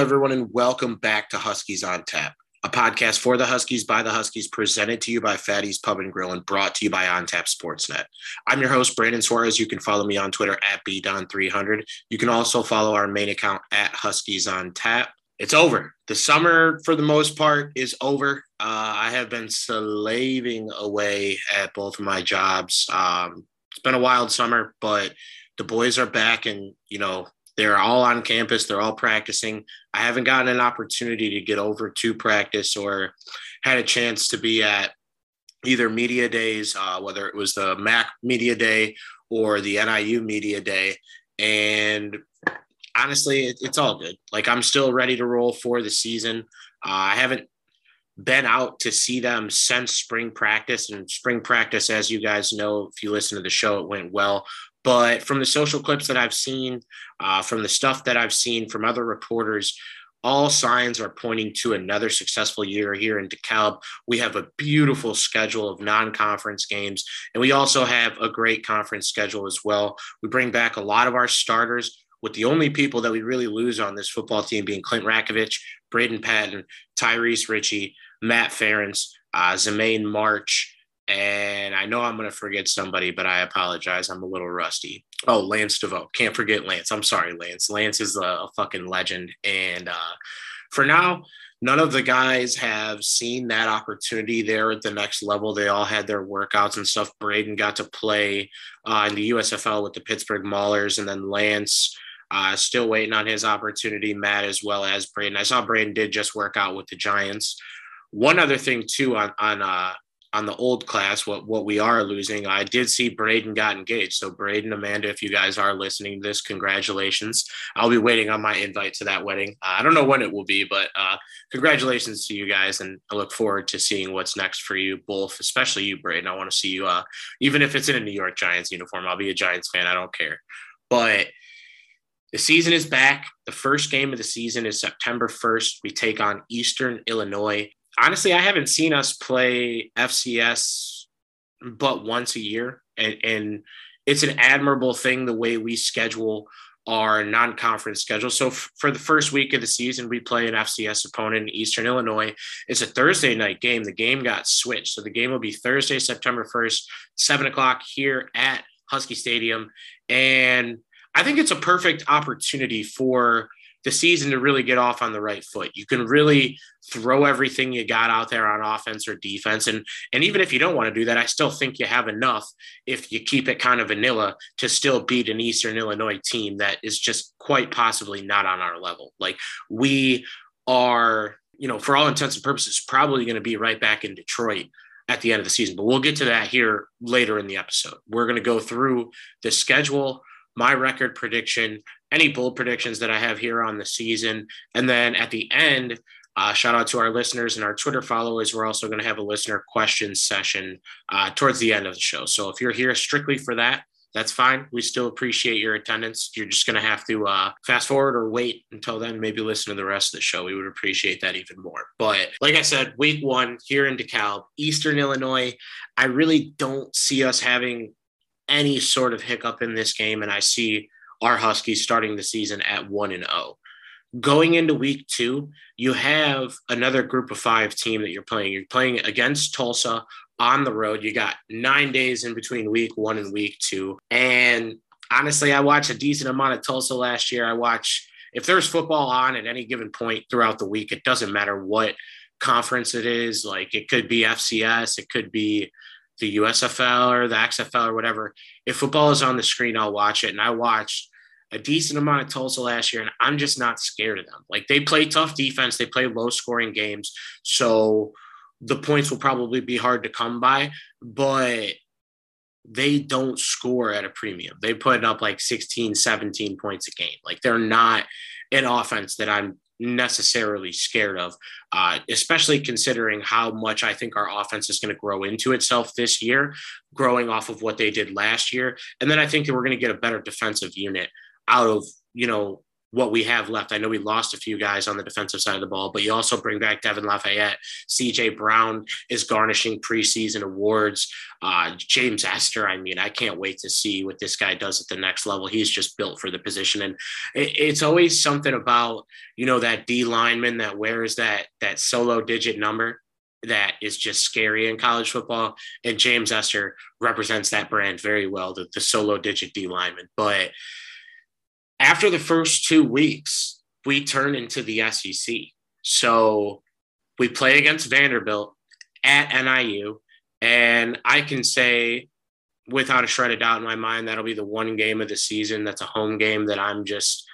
Everyone, and welcome back to Huskies on Tap, a podcast for the Huskies by the Huskies, presented to you by Fatty's Pub and Grill and brought to you by On Tap Sportsnet. I'm your host, Brandon Suarez. You can follow me on Twitter at BDon300. You can also follow our main account at Huskies on Tap. It's over. The summer, for the most part, is over. Uh, I have been slaving away at both of my jobs. Um, it's been a wild summer, but the boys are back, and you know they're all on campus. They're all practicing. I haven't gotten an opportunity to get over to practice or had a chance to be at either media days, uh, whether it was the MAC media day or the NIU media day. And honestly, it, it's all good. Like I'm still ready to roll for the season. Uh, I haven't been out to see them since spring practice and spring practice as you guys know if you listen to the show it went well but from the social clips that I've seen, uh, from the stuff that I've seen from other reporters, all signs are pointing to another successful year here in DeKalb. We have a beautiful schedule of non conference games, and we also have a great conference schedule as well. We bring back a lot of our starters, with the only people that we really lose on this football team being Clint Ratkovich, Braden Patton, Tyrice Richie, Matt Ference, uh, Zemaine March, and I know I'm going to forget somebody, but I apologize. I'm a little rusty. Oh, Lance DeVoe. Can't forget Lance. I'm sorry, Lance. Lance is a, a fucking legend. And uh, for now, none of the guys have seen that opportunity there at the next level. They all had their workouts and stuff. Braden got to play uh, in the USFL with the Pittsburgh Maulers, and then Lance uh, still waiting on his opportunity. Matt as well as Braden. I saw Braden did just work out with the Giants. One other thing too on on uh, on the old class, what what we are losing. I did see Braden got engaged. So Braden, Amanda, if you guys are listening to this, congratulations. I'll be waiting on my invite to that wedding. Uh, I don't know when it will be, but uh, congratulations to you guys, and I look forward to seeing what's next for you both, especially you, Braden. I want to see you, uh, even if it's in a New York Giants uniform. I'll be a Giants fan. I don't care, but. The season is back. The first game of the season is September 1st. We take on Eastern Illinois honestly, I haven't seen us play FCS but once a year, and, and it's an admirable thing the way we schedule our non-conference schedule. So f- for the first week of the season, we play an FCS opponent in Eastern Illinois. It's a Thursday night game. The game got switched, so the game will be Thursday, September first, seven o'clock here at Husky Stadium, and I think it's a perfect opportunity for the season to really get off on the right foot. You can really throw everything you got out there on offense or defense. And, and even if you don't want to do that, I still think you have enough if you keep it kind of vanilla to still beat an Eastern Illinois team that is just quite possibly not on our level. Like we are, you know, for all intents and purposes, probably going to be right back in Detroit at the end of the season. But we'll get to that here later in the episode. We're going to go through the schedule, my record prediction, any bold predictions that I have here on the season. And then at the end, uh, shout out to our listeners and our Twitter followers. We're also going to have a listener question session uh, towards the end of the show. So if you're here strictly for that, that's fine. We still appreciate your attendance. You're just going to have to uh, fast forward or wait until then, maybe listen to the rest of the show. We would appreciate that even more. But like I said, week one here in DeKalb, Eastern Illinois, I really don't see us having any sort of hiccup in this game. And I see our Huskies starting the season at 1 and 0. Going into week 2, you have another group of 5 team that you're playing. You're playing against Tulsa on the road. You got 9 days in between week 1 and week 2. And honestly, I watched a decent amount of Tulsa last year. I watch if there's football on at any given point throughout the week, it doesn't matter what conference it is. Like it could be FCS, it could be the USFL or the XFL or whatever. If football is on the screen, I'll watch it. And I watched a decent amount of Tulsa last year, and I'm just not scared of them. Like they play tough defense, they play low scoring games. So the points will probably be hard to come by, but they don't score at a premium. They put up like 16, 17 points a game. Like they're not an offense that I'm necessarily scared of, uh, especially considering how much I think our offense is going to grow into itself this year, growing off of what they did last year. And then I think that we're going to get a better defensive unit out of, you know, what we have left. I know we lost a few guys on the defensive side of the ball, but you also bring back Devin Lafayette. CJ Brown is garnishing preseason awards. Uh, James Ester, I mean, I can't wait to see what this guy does at the next level. He's just built for the position. And it, it's always something about, you know, that D lineman that wears that that solo digit number that is just scary in college football. And James Ester represents that brand very well, the, the solo digit D lineman. But after the first two weeks, we turn into the SEC. So we play against Vanderbilt at NIU. And I can say without a shred of doubt in my mind, that'll be the one game of the season that's a home game that I'm just,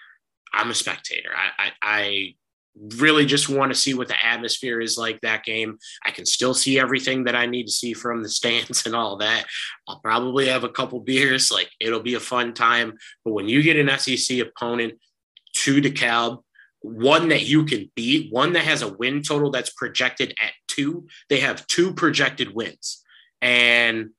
I'm a spectator. I, I, I really just want to see what the atmosphere is like that game. I can still see everything that I need to see from the stands and all that. I'll probably have a couple beers. Like it'll be a fun time. But when you get an SEC opponent to DeKalb, one that you can beat, one that has a win total that's projected at two, they have two projected wins. And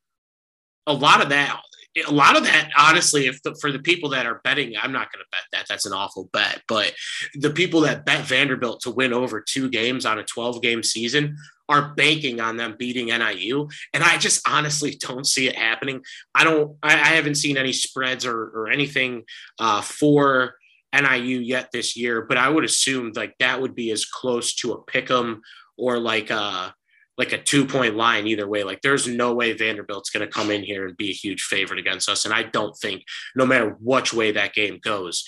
a lot of that a lot of that, honestly, if the, for the people that are betting, I'm not going to bet that. That's an awful bet. But the people that bet Vanderbilt to win over two games on a 12 game season are banking on them beating NIU. And I just honestly don't see it happening. I don't, I, I haven't seen any spreads or, or anything uh, for NIU yet this year, but I would assume like that would be as close to a pick 'em or like a, like a two point line either way. Like there's no way Vanderbilt's going to come in here and be a huge favorite against us. And I don't think no matter which way that game goes,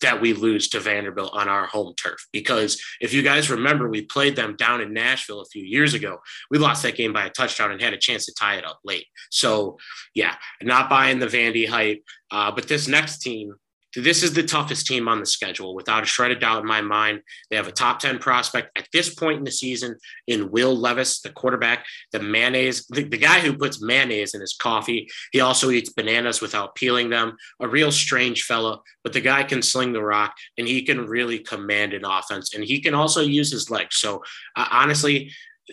that we lose to Vanderbilt on our home turf. Because if you guys remember, we played them down in Nashville a few years ago. We lost that game by a touchdown and had a chance to tie it up late. So, yeah, not buying the Vandy hype. Uh, but this next team, this is the toughest team on the schedule without a shred of doubt in my mind. They have a top 10 prospect at this point in the season in Will Levis, the quarterback, the mayonnaise, the, the, guy who puts mayonnaise in his coffee. He also eats bananas without peeling them. A real strange fellow, but the guy can sling the rock and he can really command an offense and he can also use his legs. So uh, honestly,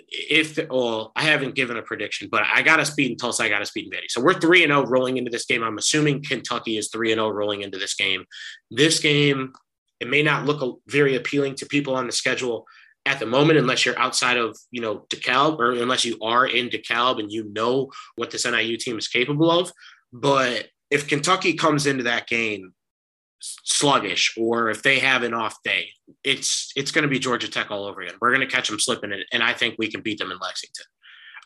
if well, I haven't given a prediction, but I got us beating Tulsa. I got us beating Vandy. So we're three and zero oh rolling into this game. I'm assuming Kentucky is three and zero oh rolling into this game. This game, it may not look very appealing to people on the schedule at the moment, unless you're outside of you know DeKalb, or unless you are in DeKalb and you know what this NIU team is capable of. But if Kentucky comes into that game sluggish or if they have an off day, it's it's going to be Georgia Tech all over again. We're going to catch them slipping, and, I think we can beat them in Lexington.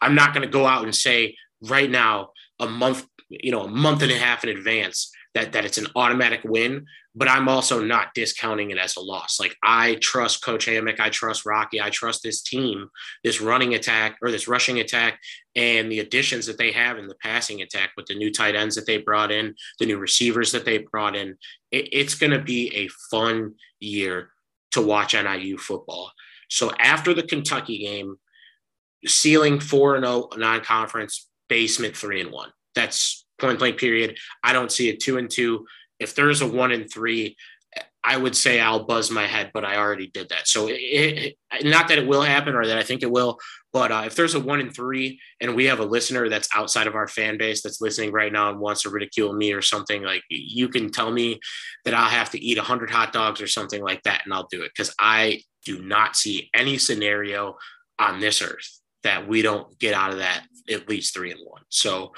I'm not going to go out and say right now a month, you know, a month and a half in advance that that it's an automatic win, but I'm also not discounting it as a loss. Like I trust Coach Hammock, I trust Rocky, I trust this team, this running attack or this rushing attack, and the additions that they have in the passing attack with the new tight ends that they brought in, the new receivers that they brought in. It, it's going to be a fun year to watch NIU football. So after the Kentucky game, ceiling four and zero oh non-conference, basement three and one. That's point blank period. I don't see a two and two. If there's a one in three, I would say I'll buzz my head, but I already did that. So it, it, not that it will happen or that I think it will, but uh, if there's a one in three and we have a listener that's outside of our fan base that's listening right now and wants to ridicule me or something, like you can tell me that I'll have to eat a hundred hot dogs or something like that, and I'll do it because I do not see any scenario on this earth that we don't get out of that at least three and one. So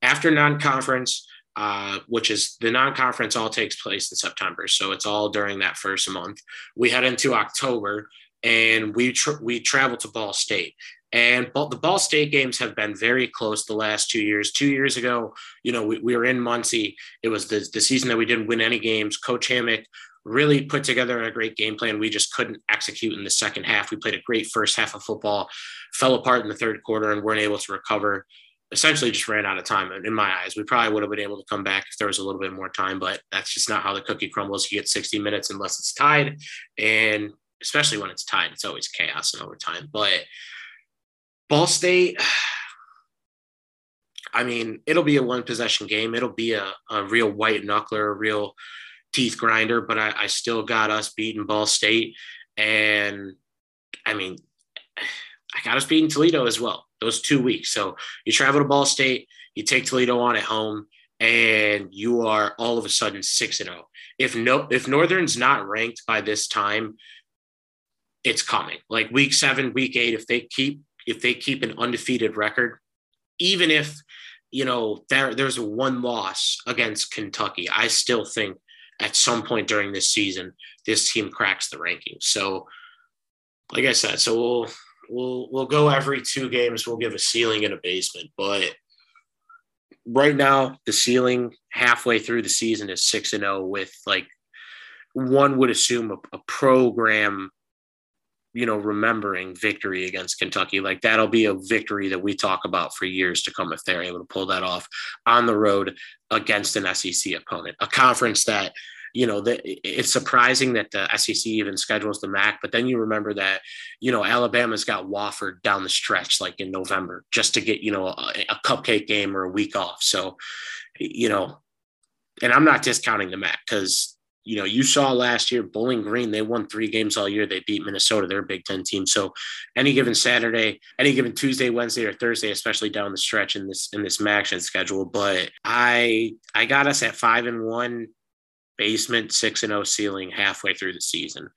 after non-conference, uh, which is the non-conference all takes place in September, so it's all during that first month. We head into October, and we tra- we travel to Ball State. And the Ball State games have been very close the last two years. Two years ago, you know, we, we were in Muncie. It was the, the season that we didn't win any games. Coach Hammock really put together a great game plan. We just couldn't execute in the second half. We played a great first half of football, fell apart in the third quarter, and weren't able to recover essentially just ran out of time in my eyes. We probably would have been able to come back if there was a little bit more time, but that's just not how the cookie crumbles. You get 60 minutes unless it's tied. And especially when it's tied, it's always chaos and overtime. But Ball State, I mean, it'll be a one possession game. It'll be a, a real white knuckler, a real teeth grinder, but I, I still got us beating Ball State. And I mean, I got us beating Toledo as well those two weeks. So you travel to Ball State, you take Toledo on at home, and you are all of a sudden six and zero. Oh. If no, if Northern's not ranked by this time, it's coming. Like week seven, week eight, if they keep if they keep an undefeated record, even if you know there there's a one loss against Kentucky, I still think at some point during this season this team cracks the rankings. So, like I said, so we'll we'll we'll go every two games. We'll give a ceiling and a basement, but right now the ceiling halfway through the season is six and zero oh with like one would assume a, a program you know, remembering victory against Kentucky. Like that'll be a victory that we talk about for years to come if they're able to pull that off on the road against an SEC opponent, a conference that, you know, it's surprising that the SEC even schedules the MAC, but then you remember that, you know, Alabama's got Wofford down the stretch like in November just to get, you know, a, a cupcake game or a week off. So, you know, and I'm not discounting the MAC because you know, you saw last year Bowling Green, they won three games all year. They beat Minnesota, their Big Ten team. So any given Saturday, any given Tuesday, Wednesday, or Thursday, especially down the stretch in this in this action schedule. But I I got us at five and one basement, six and oh ceiling halfway through the season.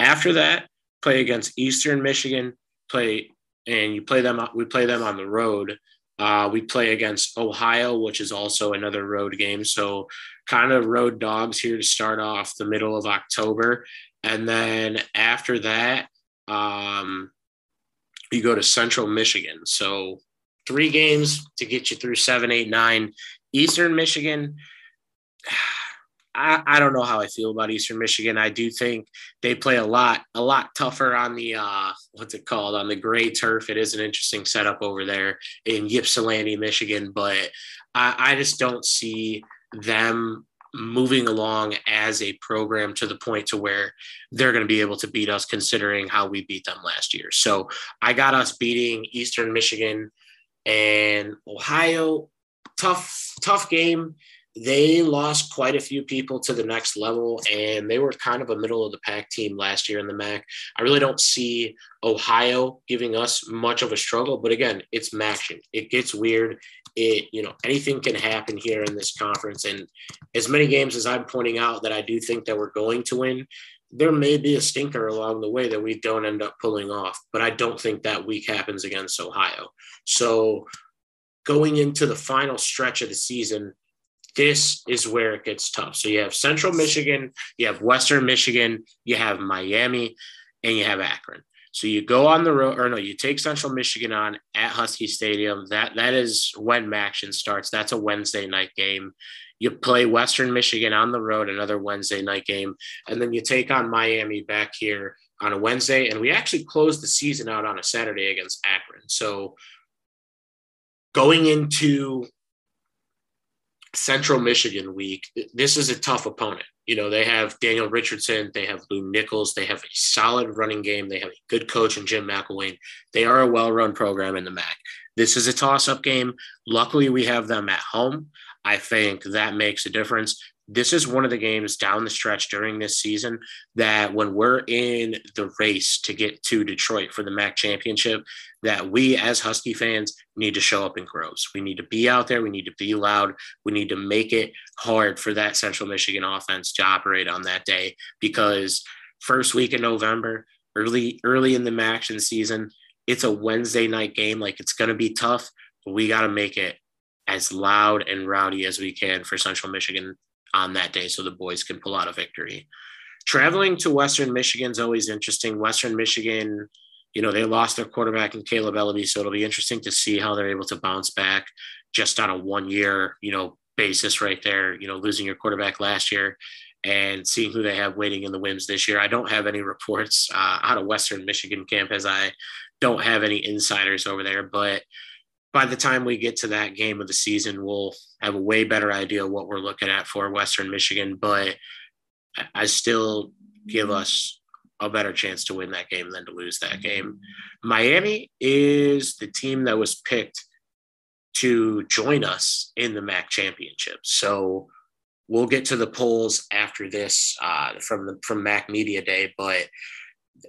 After that, play against Eastern Michigan, play and you play them we play them on the road. Uh, we play against Ohio, which is also another road game. So kind of road dogs here to start off the middle of October. And then after that, um, you go to Central Michigan. So three games to get you through seven, eight, nine. Eastern Michigan. I, I don't know how I feel about Eastern Michigan. I do think they play a lot, a lot tougher on the uh, what's it called on the gray turf. It is an interesting setup over there in Ypsilanti, Michigan, but I, I just don't see them moving along as a program to the point to where they're going to be able to beat us considering how we beat them last year. So I got us beating Eastern Michigan and Ohio. Tough, tough game. They lost quite a few people to the next level, and they were kind of a middle of the pack team last year in the MAC. I really don't see Ohio giving us much of a struggle, but again, it's MACtion. It gets weird it you know anything can happen here in this conference and as many games as i'm pointing out that i do think that we're going to win there may be a stinker along the way that we don't end up pulling off but i don't think that week happens against ohio so going into the final stretch of the season this is where it gets tough so you have central michigan you have western michigan you have miami and you have akron so you go on the road, or no, you take Central Michigan on at Husky Stadium. That that is when MACtion starts. That's a Wednesday night game. You play Western Michigan on the road, another Wednesday night game, and then you take on Miami back here on a Wednesday. And we actually close the season out on a Saturday against Akron. So going into Central Michigan week, this is a tough opponent. You know, they have Daniel Richardson, they have Lew Nichols, they have a solid running game, they have a good coach in Jim McElwain. They are a well run program in the MAC. This is a toss up game. Luckily, we have them at home. I think that makes a difference this is one of the games down the stretch during this season that when we're in the race to get to Detroit for the MAC championship, that we as Husky fans need to show up in groves. We need to be out there. We need to be loud. We need to make it hard for that Central Michigan offense to operate on that day because first week in November, early early in the MACtion season, it's a Wednesday night game. Like it's going to be tough, but we got to make it as loud and rowdy as we can for Central Michigan on that day so the boys can pull out a victory. Traveling to Western Michigan is always interesting. Western Michigan, you know, they lost their quarterback in Kaleb Eleby, so it'll be interesting to see how they're able to bounce back just on a one year, you know, basis right there, you know, losing your quarterback last year and seeing who they have waiting in the wins this year. I don't have any reports uh, out of Western Michigan camp as I don't have any insiders over there, but by the time we get to that game of the season, we'll have a way better idea what we're looking at for Western Michigan. But I still give us a better chance to win that game than to lose that game. Miami is the team that was picked to join us in the MAC championship. So we'll get to the polls after this uh, from the from MAC Media Day, but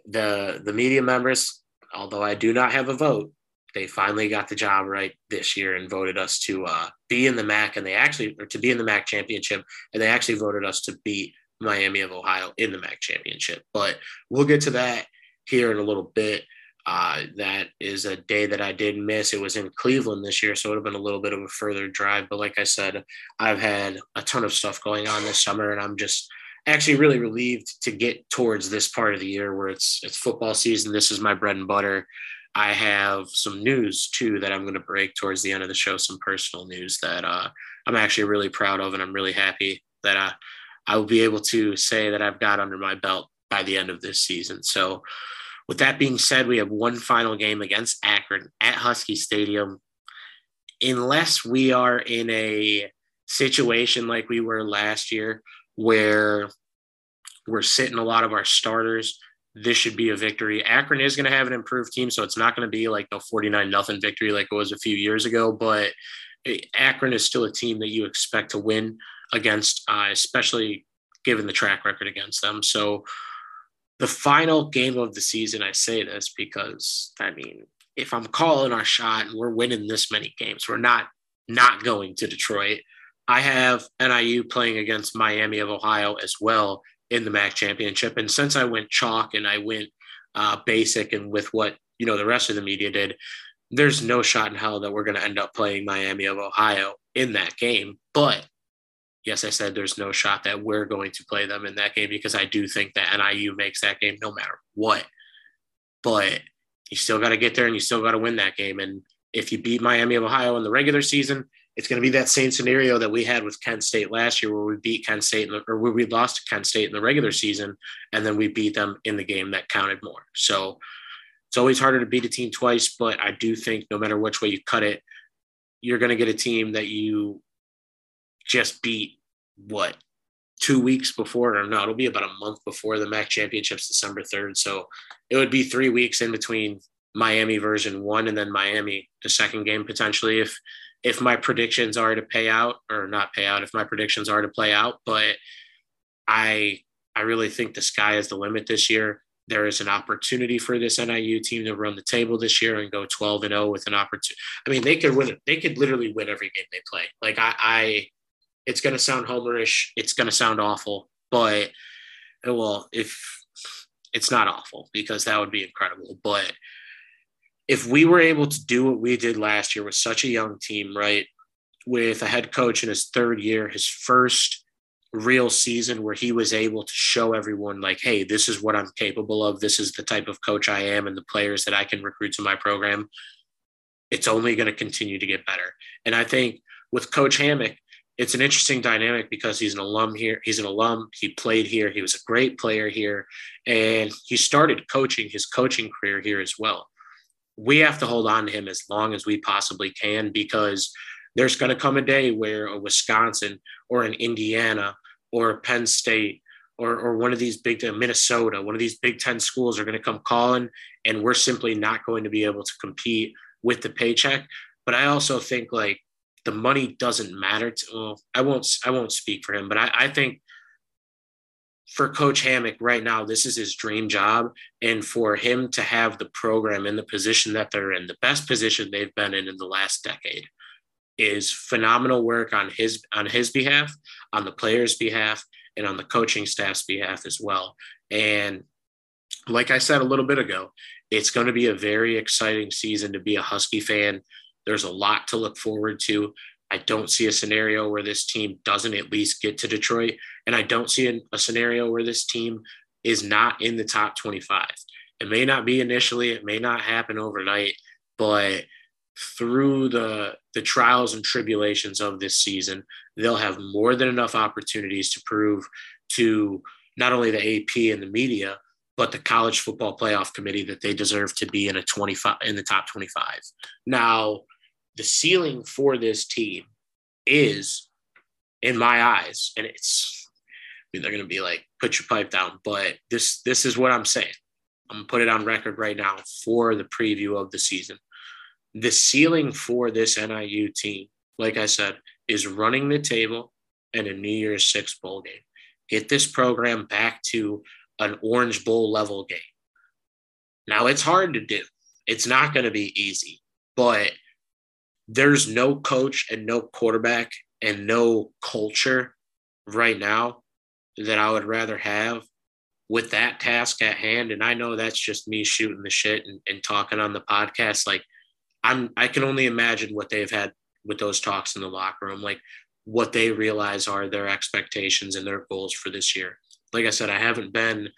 the the media members, although I do not have a vote, they finally got the job right this year and voted us to uh, be in the MAC, and they actually or to be in the MAC championship, and they actually voted us to beat Miami of Ohio in the MAC championship. But we'll get to that here in a little bit. Uh, that is a day that I did miss. It was in Cleveland this year, so it would have been a little bit of a further drive. But like I said, I've had a ton of stuff going on this summer, and I'm just actually really relieved to get towards this part of the year where it's it's football season. This is my bread and butter. I have some news too that I'm going to break towards the end of the show. Some personal news that uh, I'm actually really proud of, and I'm really happy that I I will be able to say that I've got under my belt by the end of this season. So, with that being said, we have one final game against Akron at Husky Stadium. Unless we are in a situation like we were last year, where we're sitting a lot of our starters, this should be a victory. Akron is going to have an improved team, so it's not going to be like the 49 nothing victory like it was a few years ago, but Akron is still a team that you expect to win against, uh, especially given the track record against them. So the final game of the season, I say this because I mean, if I'm calling our shot and we're winning this many games, we're not not going to Detroit. I have NIU playing against Miami of Ohio as well in the MAC championship. And since I went chalk and I went uh, basic and with what you know the rest of the media did, there's no shot in hell that we're going to end up playing Miami of Ohio in that game. But yes, I said there's no shot that we're going to play them in that game because I do think that NIU makes that game no matter what. But you still got to get there and you still got to win that game. And if you beat Miami of Ohio in the regular season, it's going to be that same scenario that we had with Kent State last year, where we beat Kent State the, or where we lost to Kent State in the regular season, and then we beat them in the game that counted more. So it's always harder to beat a team twice, but I do think no matter which way you cut it, you're going to get a team that you just beat what two weeks before, or no, it'll be about a month before the MAC championships, December 3rd. So it would be three weeks in between Miami version one and then Miami, the second game potentially if if my predictions are to pay out or not pay out, if my predictions are to play out. But I I really think the sky is the limit this year. There is an opportunity for this NIU team to run the table this year and go 12 and 0 with an opportunity. I mean, they could win. They could literally win every game they play. Like I, I it's going to sound homerish. It's going to sound awful, but oh, well, if it's not awful because that would be incredible. But if we were able to do what we did last year with such a young team, right, with a head coach in his third year, his first real season where he was able to show everyone, like, hey, this is what I'm capable of. This is the type of coach I am and the players that I can recruit to my program. It's only going to continue to get better. And I think with Coach Hammock, it's an interesting dynamic because he's an alum here. He's an alum. He played here. He was a great player here. And he started coaching his coaching career here as well we have to hold on to him as long as we possibly can because there's going to come a day where a Wisconsin or an Indiana or a Penn State or, or one of these big uh, Minnesota, one of these Big Ten schools are going to come calling, and we're simply not going to be able to compete with the paycheck. But I also think like the money doesn't matter to. Well, I won't. I won't speak for him, but I, I think for Coach Hammock right now, this is his dream job. And for him to have the program in the position that they're in, the best position they've been in in the last decade, is phenomenal work on his on his behalf, on the players' behalf, and on the coaching staff's behalf as well. And like I said a little bit ago, it's going to be a very exciting season to be a Husky fan. There's a lot to look forward to. I don't see a scenario where this team doesn't at least get to Detroit. And I don't see a, a, scenario where this team is not in the top 25. It may not be initially, it may not happen overnight, but through the the trials and tribulations of this season, they'll have more than enough opportunities to prove to not only the AP and the media, but the college football playoff committee that they deserve to be in a 25 in the top 25. Now, the ceiling for this team is, in my eyes, and it's, I mean, they're going to be like, put your pipe down, but this this is what I'm saying. I'm gonna put it on record right now for the preview of the season. The ceiling for this NIU team, like I said, is running the table and a New Year's Six bowl game. Get this program back to an Orange Bowl level game. Now it's hard to do. It's not going to be easy but there's no coach and no quarterback and no culture right now that I would rather have with that task at hand. And I know that's just me shooting the shit and, and talking on the podcast. Like I'm I can only imagine what they've had with those talks in the locker room, like what they realize are their expectations and their goals for this year. Like I said, I haven't been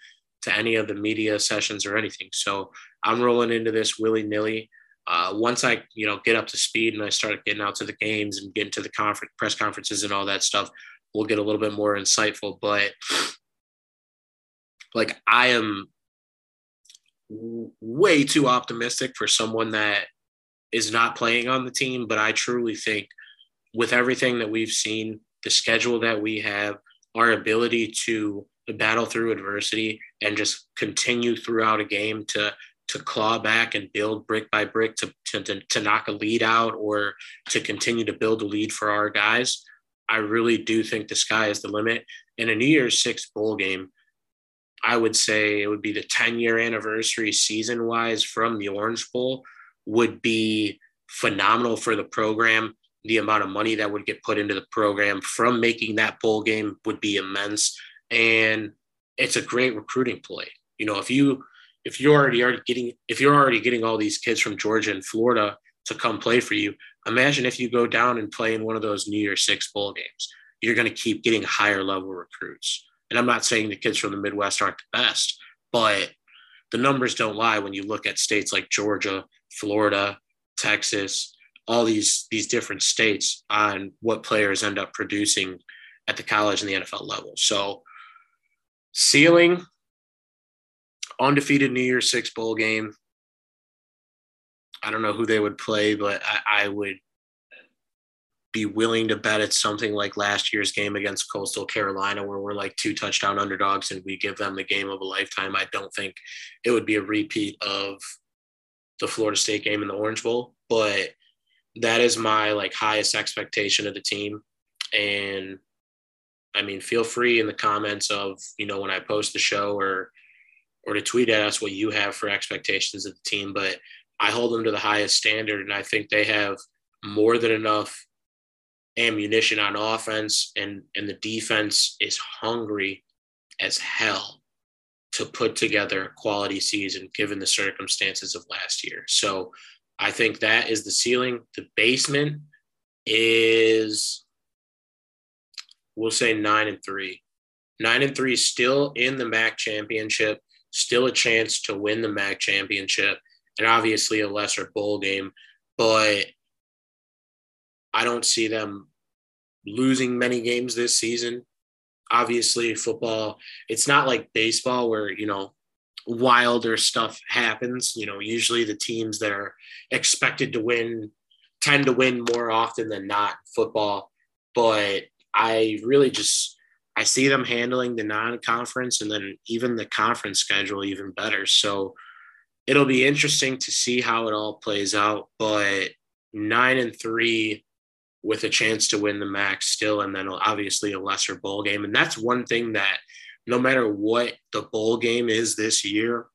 to any of the media sessions or anything. So I'm rolling into this willy nilly. Uh, once I, you know, get up to speed and I start getting out to the games and getting to the conference, press conferences and all that stuff, we'll get a little bit more insightful. But like, I am way too optimistic for someone that is not playing on the team. But I truly think with everything that we've seen, the schedule that we have, our ability to battle through adversity and just continue throughout a game to to claw back and build brick by brick to, to, to to knock a lead out or to continue to build a lead for our guys. I really do think the sky is the limit. In a New Year's Six bowl game, I would say it would be the 10 year anniversary season wise from the Orange Bowl would be phenomenal for the program. The amount of money that would get put into the program from making that bowl game would be immense. And it's a great recruiting play. You know, if you if you're already already getting if you're already getting all these kids from Georgia and Florida to come play for you, imagine if you go down and play in one of those New Year's Six bowl games. You're going to keep getting higher level recruits. And I'm not saying the kids from the Midwest aren't the best, but the numbers don't lie when you look at states like Georgia, Florida, Texas, all these these different states on what players end up producing at the college and the NFL level. So ceiling undefeated New Year's Six bowl game. I don't know who they would play, but I, I would be willing to bet it's something like last year's game against Coastal Carolina, where we're like two touchdown underdogs and we give them the game of a lifetime. I don't think it would be a repeat of the Florida State game in the Orange Bowl, but that is my like highest expectation of the team. And I mean, feel free in the comments of, you know, when I post the show or or to tweet at us what you have for expectations of the team. But I hold them to the highest standard, and I think they have more than enough ammunition on offense, and and the defense is hungry as hell to put together a quality season given the circumstances of last year. So I think that is the ceiling. The basement is we'll say nine and three. Nine and three still in the MAC championship still a chance to win the MAC championship and obviously a lesser bowl game. But I don't see them losing many games this season. Obviously, football, it's not like baseball where, you know, wilder stuff happens. You know, usually the teams that are expected to win tend to win more often than not football. But I really just I see them handling the non-conference and then even the conference schedule even better. So it'll be interesting to see how it all plays out. But nine and three with a chance to win the max still, and then obviously a lesser bowl game. And that's one thing that no matter what the bowl game is this year,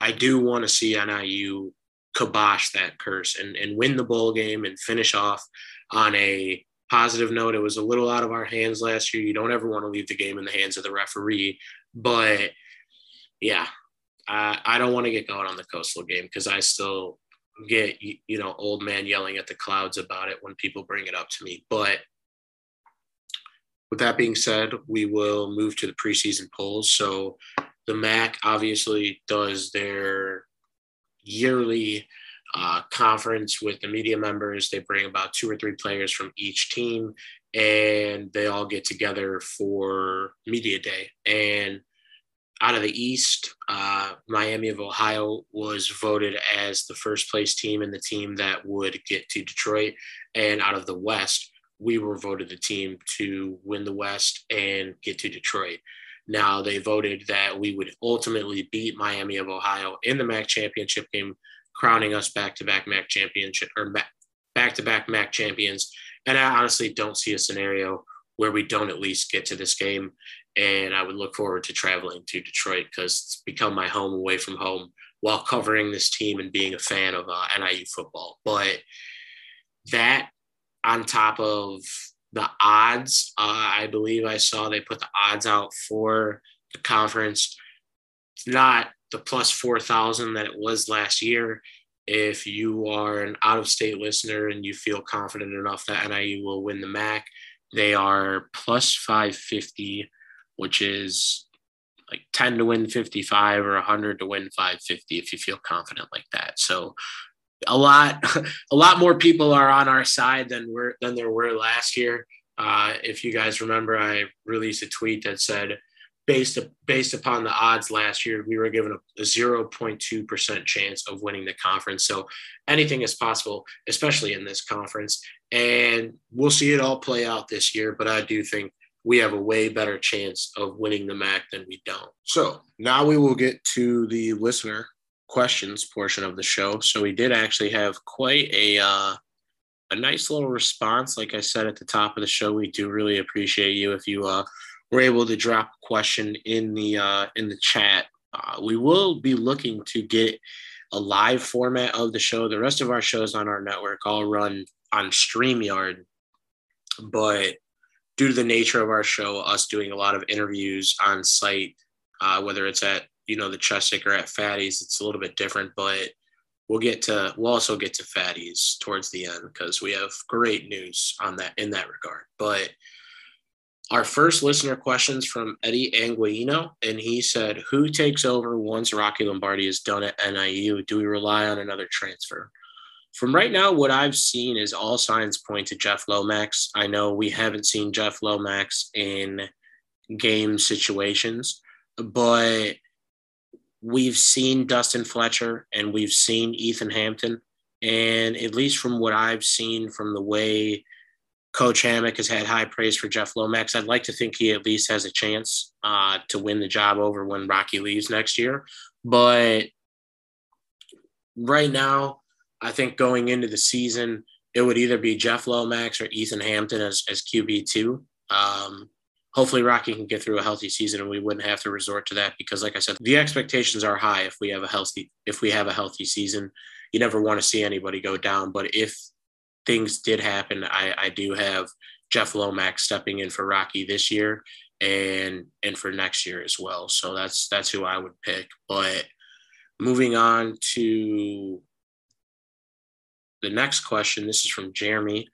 I do want to see NIU kibosh that curse and, and win the bowl game and finish off on a positive note, it was a little out of our hands last year. You don't ever want to leave the game in the hands of the referee. But yeah, I, I don't want to get going on the coastal game because I still get, you know, old man yelling at the clouds about it when people bring it up to me. But with that being said, we will move to the preseason polls. So the MAC obviously does their yearly uh, conference with the media members. They bring about two or three players from each team, and they all get together for media day. And out of the East, uh, Miami of Ohio was voted as the first place team and the team that would get to Detroit. And out of the West, we were voted the team to win the West and get to Detroit. Now they voted that we would ultimately beat Miami of Ohio in the MAC championship game crowning us back to back MAC championship or back to back MAC champions. And I honestly don't see a scenario where we don't at least get to this game. And I would look forward to traveling to Detroit because it's become my home away from home while covering this team and being a fan of uh, NIU football. But that on top of the odds, uh, I believe I saw they put the odds out for the conference. It's not the plus 4,000 that it was last year. If you are an out of state listener and you feel confident enough that NIU will win the MAC, they are plus 550, which is like 10 to win 55 or 100 to win 550 if you feel confident like that. So a lot a lot more people are on our side than we're than there were last year. Uh, if you guys remember, I released a tweet that said based based upon the odds last year, we were given a, a 0.2% chance of winning the conference. So anything is possible, especially in this conference. And we'll see it all play out this year. But I do think we have a way better chance of winning the MAC than we don't. So now we will get to the listener questions portion of the show. So we did actually have quite a uh, a nice little response. Like I said at the top of the show, we do really appreciate you if you uh, were able to drop a question in the uh, in the chat. Uh, we will be looking to get a live format of the show. The rest of our shows on our network all run on StreamYard, but due to the nature of our show, us doing a lot of interviews on site, uh, whether it's at you know the Cheswick or at Fatty's, it's a little bit different. But we'll get to we'll also get to Fatty's towards the end because we have great news on that in that regard. But our first listener questions from Eddie Anguino, and he said, "Who takes over once Rocky Lombardi is done at NIU? Do we rely on another transfer?" From right now, what I've seen is all signs point to Jeff Lomax. I know we haven't seen Jeff Lomax in game situations, but we've seen Dustin Fletcher and we've seen Ethan Hampton. And at least from what I've seen from the way Coach Hammock has had high praise for Jeff Lomax, I'd like to think he at least has a chance uh, to win the job over when Rocky leaves next year. But right now, I think going into the season, it would either be Jeff Lomax or Ethan Hampton as, as QB2. Um, hopefully Rocky can get through a healthy season and we wouldn't have to resort to that because like I said, the expectations are high if we have a healthy if we have a healthy season. You never want to see anybody go down. But if things did happen, I, I do have Jeff Lomax stepping in for Rocky this year and and for next year as well. So that's that's who I would pick. But moving on to the next question, this is from Jeremy.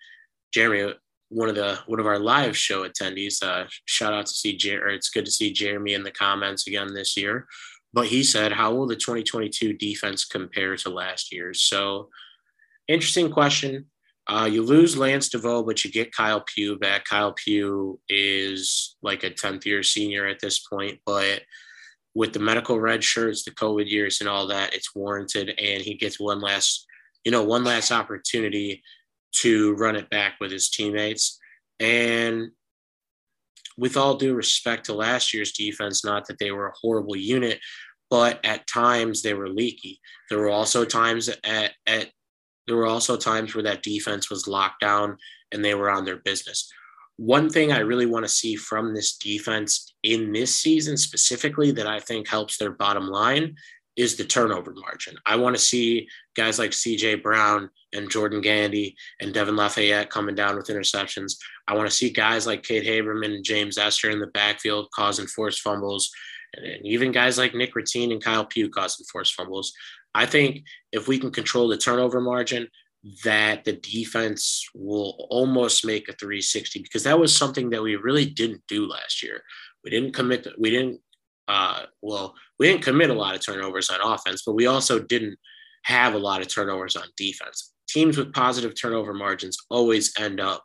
Jeremy, one of the one of our live show attendees. Uh, shout out to see Jer- it's good to see Jeremy in the comments again this year. But he said, "How will the 2022 defense compare to last year's?" So, interesting question. Uh, you lose Lance DeVoe, but you get Kyle Pugh back. Kyle Pugh is like a 10th year senior at this point, but with the medical red shirts, the COVID years, and all that, it's warranted, and he gets one last, you know, one last opportunity to run it back with his teammates. And with all due respect to last year's defense, not that they were a horrible unit, but at times they were leaky. There were also times at, at there were also times where that defense was locked down and they were on their business. One thing I really want to see from this defense in this season specifically that I think helps their bottom line is the turnover margin. I want to see guys like CJ Brown and Jordan Gandy and Devin Lafayette coming down with interceptions. I want to see guys like Cade Haberman and James Ester in the backfield causing forced fumbles, and even guys like Nick Ratine and Kyle Pugh causing forced fumbles. I think if we can control the turnover margin, that the defense will almost make a 360 because that was something that we really didn't do last year. We didn't commit. We didn't. Uh, well, we didn't commit a lot of turnovers on offense, but we also didn't have a lot of turnovers on defense. Teams with positive turnover margins always end up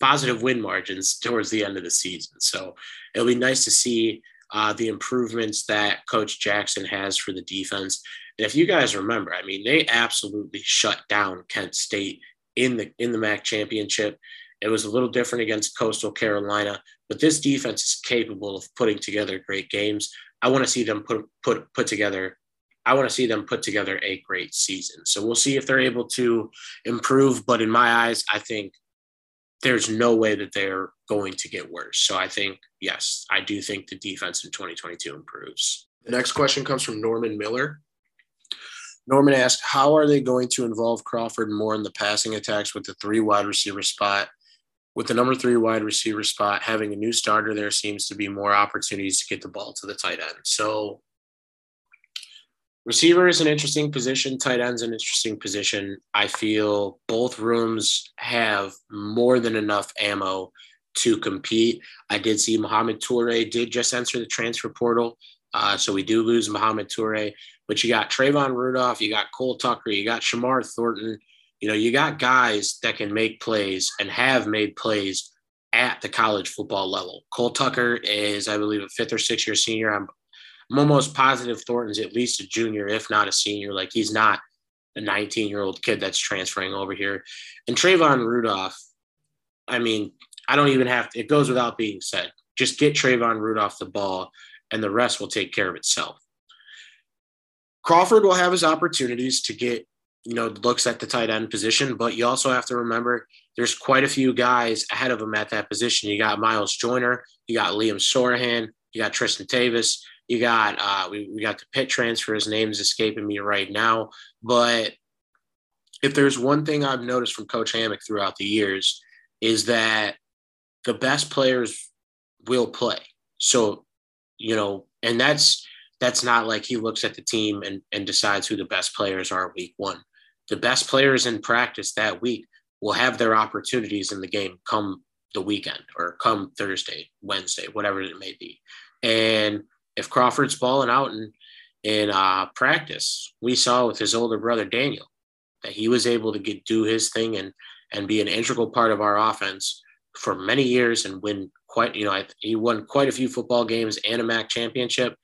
positive win margins towards the end of the season. So it'll be nice to see uh, the improvements that Coach Jackson has for the defense. If you guys remember, I mean, they absolutely shut down Kent State in the in the MAC championship. It was a little different against Coastal Carolina, but this defense is capable of putting together great games. I want to see them put put put together. I want to see them put together a great season. So we'll see if they're able to improve. But in my eyes, I think there's no way that they're going to get worse. So I think yes, I do think the defense in 2022 improves. The next question comes from Norman Miller. Norman asked, how are they going to involve Crawford more in the passing attacks with the three wide receiver spot? With the number three wide receiver spot, having a new starter there seems to be more opportunities to get the ball to the tight end. So, receiver is an interesting position, tight end's an interesting position. I feel both rooms have more than enough ammo to compete. I did see Mohamed Toure did just enter the transfer portal. Uh, so we do lose Mohamed Toure, but you got Trayvon Rudolph, you got Cole Tucker, you got Shamar Thornton. You know, you got guys that can make plays and have made plays at the college football level. Cole Tucker is, I believe, a fifth or sixth year senior. I'm, I'm almost positive Thornton's at least a junior, if not a senior. Like he's not a 19 year old kid that's transferring over here. And Trayvon Rudolph, I mean, I don't even have to, it goes without being said. Just get Trayvon Rudolph the ball and the rest will take care of itself. Crawford will have his opportunities to get, you know, looks at the tight end position, but you also have to remember there's quite a few guys ahead of him at that position. You got Miles Joyner, you got Liam Sorahan, you got Tristan Tavis, you got uh, we, we got the pit transfer. His name is escaping me right now, but if there's one thing I've noticed from Coach Hammock throughout the years is that the best players will play. So, you know, and that's that's not like he looks at the team and, and decides who the best players are week one. The best players in practice that week will have their opportunities in the game come the weekend or come Thursday, Wednesday, whatever it may be. And if Crawford's balling out in in uh, practice, we saw with his older brother Daniel that he was able to get do his thing and and be an integral part of our offense for many years and win quite, you know, he won quite a few football games and a MAC championship.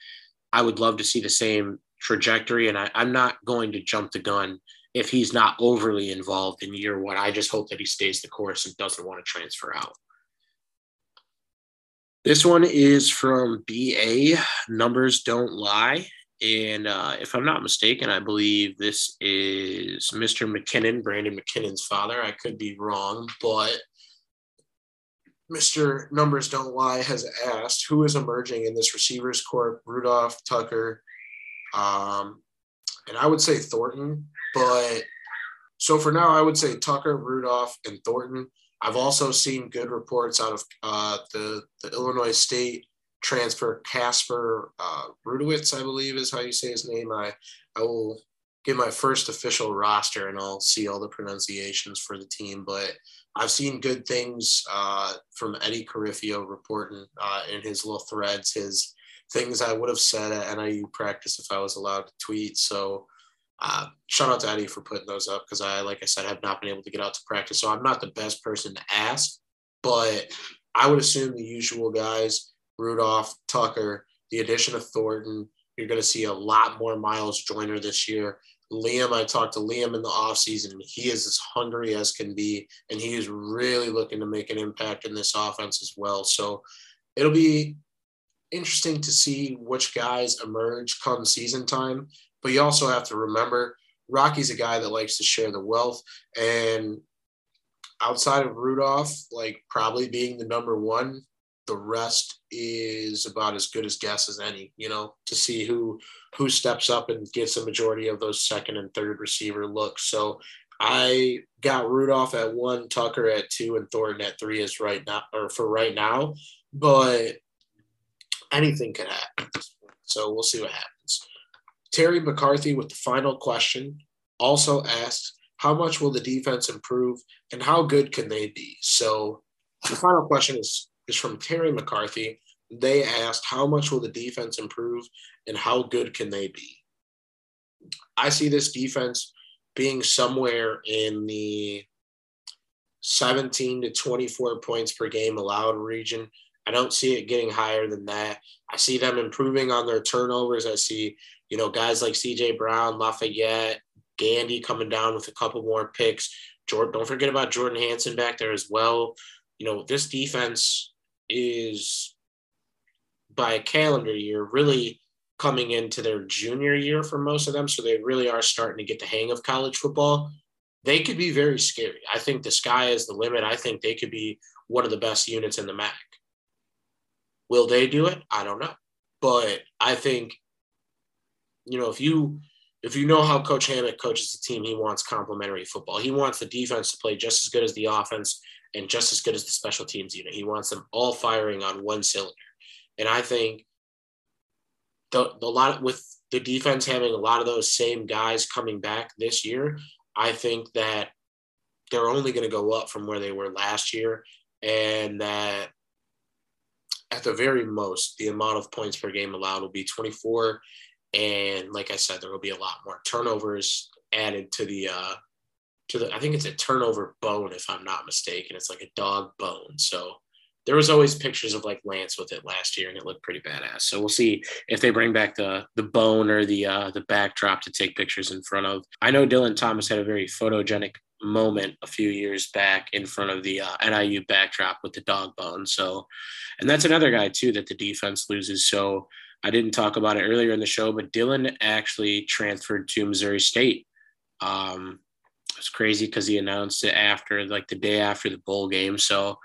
I would love to see the same trajectory. And I, I'm not going to jump the gun if he's not overly involved in year one. I just hope that he stays the course and doesn't want to transfer out. This one is from BA. Numbers don't lie. And uh, if I'm not mistaken, I believe this is Mr. McKinnon, Brandon McKinnon's father. I could be wrong, but Mr. Numbers Don't Lie has asked who is emerging in this receivers corps, Rudolph, Tucker, um, and I would say Thornton, but so for now, I would say Tucker, Rudolph, and Thornton. I've also seen good reports out of uh, the, the Illinois State transfer, Casper uh, Rudowitz, I believe is how you say his name. I, I will get my first official roster and I'll see all the pronunciations for the team, but I've seen good things uh, from Eddie Carifio reporting uh, in his little threads, his things I would have said at NIU practice if I was allowed to tweet. So uh, shout out to Eddie for putting those up because I, like I said, have not been able to get out to practice. So I'm not the best person to ask, but I would assume the usual guys, Rudolph, Tucker, the addition of Thornton, you're going to see a lot more Miles Joyner this year. Liam, I talked to Liam in the offseason, he is as hungry as can be, and he is really looking to make an impact in this offense as well. So it'll be interesting to see which guys emerge come season time. But you also have to remember Rocky's a guy that likes to share the wealth. And outside of Rudolph, like probably being the number one, the rest is about as good as guess as any, you know, to see who who steps up and gets a majority of those second and third receiver looks. So I got Rudolph at one, Tucker at two, and Thornton at three is right now or for right now. But anything could happen. So we'll see what happens. Terry McCarthy with the final question also asks, how much will the defense improve and how good can they be? So the final question is is from Terry McCarthy. They asked, How much will the defense improve and how good can they be? I see this defense being somewhere in the 17 to 24 points per game allowed region. I don't see it getting higher than that. I see them improving on their turnovers. I see, you know, guys like CJ Brown, Lafayette, Gandy coming down with a couple more picks. Jordan, don't forget about Jordan Hanson back there as well. You know, this defense is by a calendar year really coming into their junior year for most of them. So they really are starting to get the hang of college football. They could be very scary. I think the sky is the limit. I think they could be one of the best units in the MAC. Will they do it? I don't know. But I think, you know, if you if you know how Coach Hammock coaches the team, he wants complementary football. He wants the defense to play just as good as the offense and just as good as the special teams unit. He wants them all firing on one cylinder. And I think the, the lot with the defense having a lot of those same guys coming back this year, I think that they're only going to go up from where they were last year. And that at the very most, the amount of points per game allowed will be 24. And like I said, there will be a lot more turnovers added to the uh, to the. I think it's a turnover bone, if I'm not mistaken. It's like a dog bone. So there was always pictures of like Lance with it last year, and it looked pretty badass. So we'll see if they bring back the the bone or the uh, the backdrop to take pictures in front of. I know Dylan Thomas had a very photogenic moment a few years back in front of the uh, NIU backdrop with the dog bone. So, and that's another guy too that the defense loses. So I didn't talk about it earlier in the show, but Dylan actually transferred to Missouri State. Um, it's crazy because he announced it after, like the day after the bowl game. So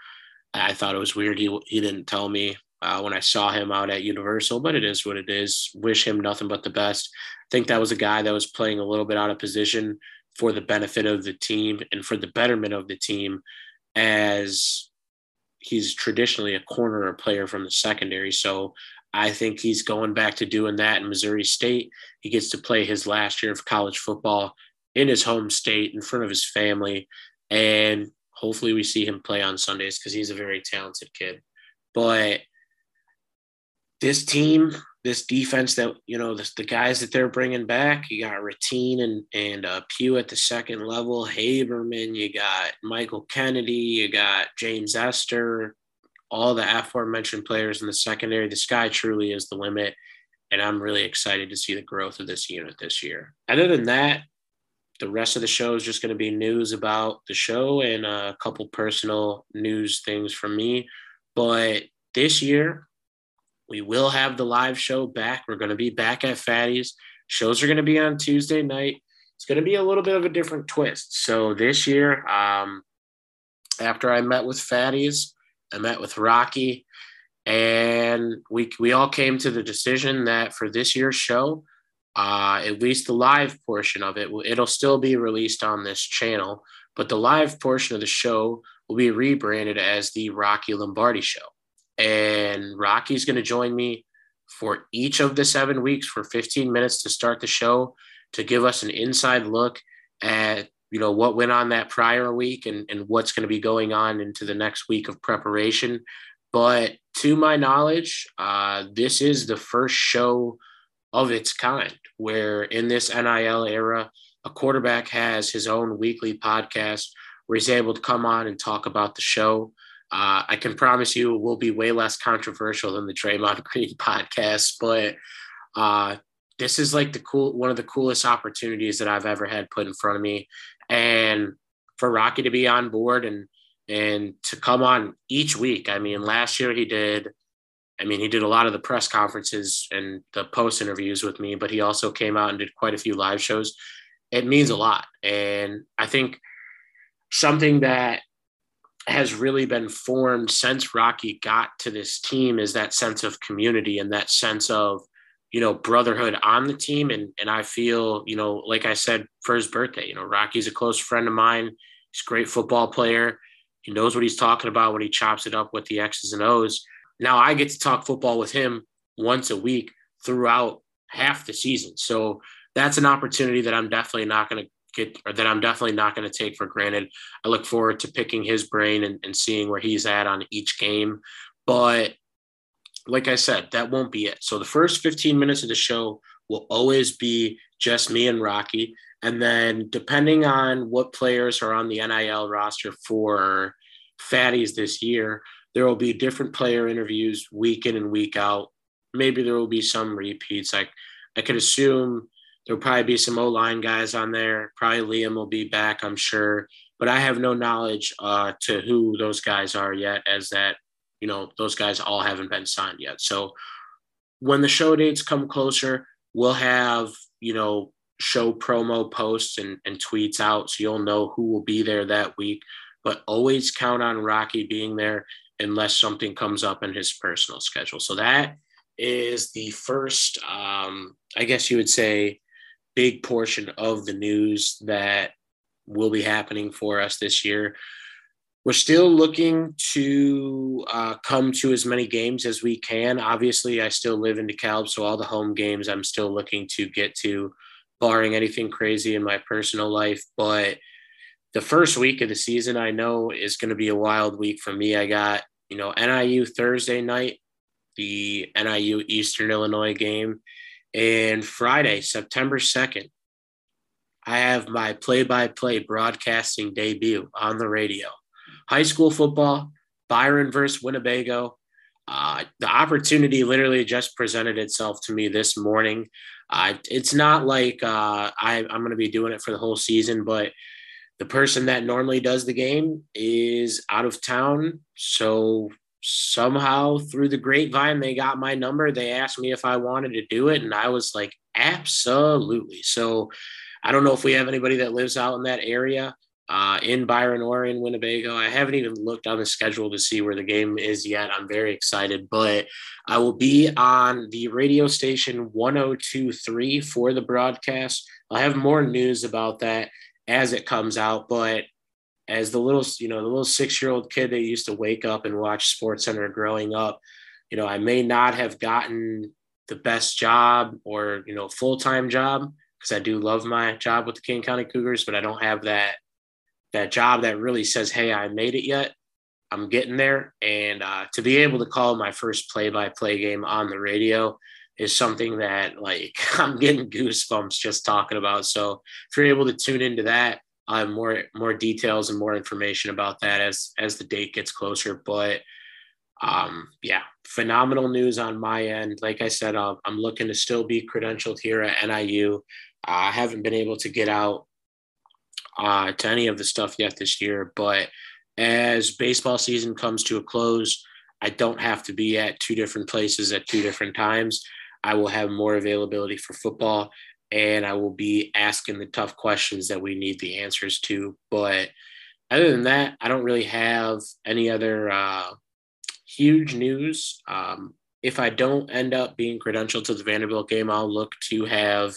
I thought it was weird. He, he didn't tell me uh, when I saw him out at Universal, but it is what it is. Wish him nothing but the best. I think that was a guy that was playing a little bit out of position for the benefit of the team and for the betterment of the team as he's traditionally a corner or player from the secondary. So I think he's going back to doing that in Missouri State. He gets to play his last year of college football in his home state in front of his family. And hopefully we see him play on Sundays because he's a very talented kid. But this team, this defense that you know the, the guys that they're bringing back. You got Ratine and and uh, Pugh at the second level. Haberman. You got Michael Kennedy. You got James Ester. All the aforementioned players in the secondary. The sky truly is the limit, and I'm really excited to see the growth of this unit this year. Other than that, the rest of the show is just going to be news about the show and a couple personal news things from me. But this year, we will have the live show back. We're going to be back at Fatty's. Shows are going to be on Tuesday night. It's going to be a little bit of a different twist. So this year, um, after I met with Fatty's, I met with Rocky, and we we all came to the decision that for this year's show, uh, at least the live portion of it, it'll still be released on this channel, but the live portion of the show will be rebranded as the Rocky Lombardi Show. And Rocky's going to join me for each of the seven weeks for 15 minutes to start the show to give us an inside look at you know what went on that prior week and, and what's going to be going on into the next week of preparation. But to my knowledge uh, this is the first show of its kind where in this NIL era a quarterback has his own weekly podcast where he's able to come on and talk about the show uh, I can promise you it will be way less controversial than the Draymond Green podcast, but uh, this is like the cool one of the coolest opportunities that I've ever had put in front of me, and for Rocky to be on board and and to come on each week. I mean, last year he did. I mean, he did a lot of the press conferences and the post interviews with me, but he also came out and did quite a few live shows. It means a mm-hmm. lot, and I think something that has really been formed since Rocky got to this team is that sense of community and that sense of, you know, brotherhood on the team. And and I feel, you know, like I said for his birthday, you know, Rocky's a close friend of mine. He's a great football player. He knows what he's talking about when he chops it up with the X's and O's. Now I get to talk football with him once a week throughout half the season. So that's an opportunity that I'm definitely not going to get or that I'm definitely not going to take for granted. I look forward to picking his brain and, and seeing where he's at on each game. But like I said, that won't be it. So the first 15 minutes of the show will always be just me and Rocky. And then depending on what players are on the NIL roster for Fatties this year, there will be different player interviews week in and week out. Maybe there will be some repeats. Like I could assume There'll probably be some O line guys on there. Probably Liam will be back, I'm sure. But I have no knowledge uh, to who those guys are yet, as that, you know, those guys all haven't been signed yet. So when the show dates come closer, we'll have, you know, show promo posts and, and tweets out so you'll know who will be there that week. But always count on Rocky being there unless something comes up in his personal schedule. So that is the first, um, I guess you would say, big portion of the news that will be happening for us this year. We're still looking to uh, come to as many games as we can. Obviously, I still live in DeKalb, so all the home games I'm still looking to get to, barring anything crazy in my personal life. But the first week of the season, I know is going to be a wild week for me. I got, you know, NIU Thursday night, the NIU Eastern Illinois game, and Friday, September 2nd, I have my play by play broadcasting debut on the radio. High school football, Byron versus Winnebago. Uh, the opportunity literally just presented itself to me this morning. Uh, it's not like uh, I, I'm going to be doing it for the whole season, but the person that normally does the game is out of town. So somehow through the grapevine, they got my number. They asked me if I wanted to do it, and I was like, absolutely. So I don't know if we have anybody that lives out in that area uh, in Byron or in Winnebago. I haven't even looked on the schedule to see where the game is yet. I'm very excited, but I will be on the radio station 1023 for the broadcast. I'll have more news about that as it comes out, but as the little, you know, the little six year old kid that used to wake up and watch Sports Center growing up, you know, I may not have gotten the best job or, you know, full time job because I do love my job with the Kane County Cougars, but I don't have that that job that really says, "Hey, I made it yet." I'm getting there, and uh, to be able to call my first play-by-play game on the radio is something that like I'm getting goosebumps just talking about. So if you're able to tune into that, I have more more details and more information about that as as the date gets closer. But um, yeah, phenomenal news on my end. Like I said, uh, I'm looking to still be credentialed here at NIU. I haven't been able to get out uh, to any of the stuff yet this year, but as baseball season comes to a close, I don't have to be at two different places at two different times. I will have more availability for football and I will be asking the tough questions that we need the answers to. But other than that, I don't really have any other uh, huge news. Um, if I don't end up being credentialed to the Vanderbilt game, I'll look to have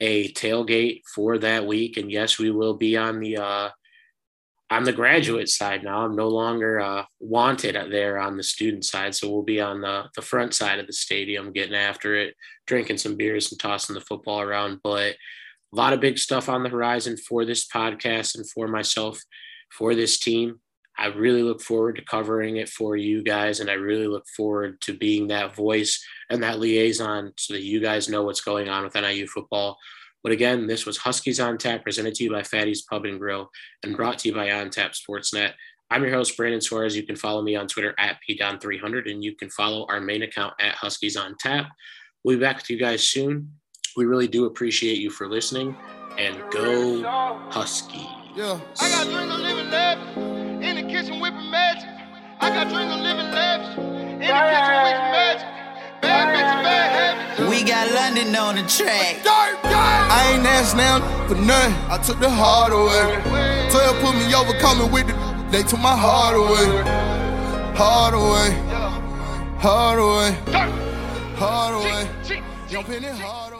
a tailgate for that week. And yes, we will be on the uh, on the graduate side now. I'm no longer uh, wanted there on the student side, so we'll be on the the front side of the stadium, getting after it, drinking some beers and tossing the football around. But a lot of big stuff on the horizon for this podcast and for myself, for this team. I really look forward to covering it for you guys, and I really look forward to being that voice and that liaison so that you guys know what's going on with NIU football. But again, this was Huskies on Tap, presented to you by Fatty's Pub and Grill, and brought to you by On Tap Sportsnet. I'm your host, Brandon Suarez. You can follow me on Twitter at PDon300, and you can follow our main account at Huskies on Tap. We'll be back with you guys soon. We really do appreciate you for listening, and go Huskies. Yeah. I got drink of living left in the kitchen whipping magic. I got drink of living lavish in the kitchen whipping magic. Got London on the track. I ain't asked now for nothing. I took the heart away. 12 put me over, coming with the. They took my heart away. Heart away. Heart away. Heart away. Jumping it hard away.